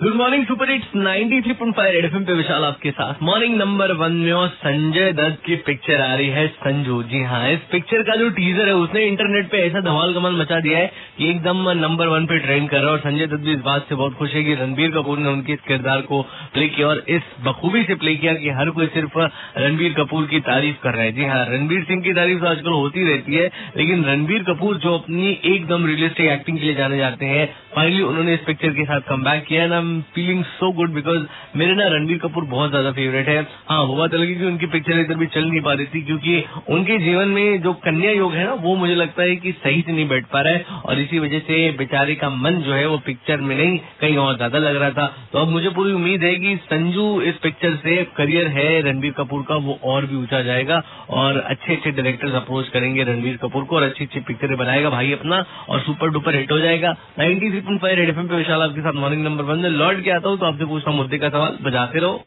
Good morning super hits 93.5 red FM पे विशाल आपके साथ। मॉर्निंग नंबर वन में और संजय दत्त की पिक्चर आ रही है। संजू, जी हाँ इस पिक्चर का जो टीजर है, उसने इंटरनेट पे ऐसा धमाल कमाल मचा दिया है कि एकदम नंबर वन पे ट्रेंड कर रहा है और संजय दत्त भी इस बात से बहुत खुश है कि रणबीर कपूर ने उनके इस किरदार को प्ले किया और इस बखूबी से प्ले किया कि हर कोई सिर्फ़ रणबीर कपूर की तारीफ़ कर रहे हैं। जी हाँ रणबीर सिंह की तारीफ़ तो आजकल होती रहती है, लेकिन रणबीर कपूर जो अपनी एकदम रियलिस्टिक एक्टिंग के लिए जाने जाते हैं फाइनली उन्होंने इस पिक्चर के साथ कम किया ना फीलिंग सो गुड बिकॉज़ मेरे ना रणबीर कपूर बहुत ज़्यादा फेवरेट है। हाँ वो बात अलग कि उनकी पिक्चर इधर भी चल नहीं पा रही थी क्योंकि उनके जीवन में जो कन्या योग है ना, वो मुझे लगता है कि सही से नहीं बैठ पा रहा है और इसी वजह से बेचारे का मन जो है वो पिक्चर में नहीं, कहीं और ज़्यादा लग रहा था। तो अब मुझे पूरी उम्मीद है कि संजू इस पिक्चर से करियर है रणबीर कपूर का, वो और भी ऊँचा जाएगा और अच्छे अच्छे डायरेक्टर्स अप्रोच करेंगे रणबीर कपूर को और अच्छी अच्छी पिक्चरें बनाएगा। भाई अपना और सुपर डुपर हिट हो जाएगा। 93.5 रेड एफएम पे विशाल आपके साथ मॉर्निंग नंबर वन लौट के आता हूँ तो आपसे पूछता मुद्दे का सवाल बजाते रहो।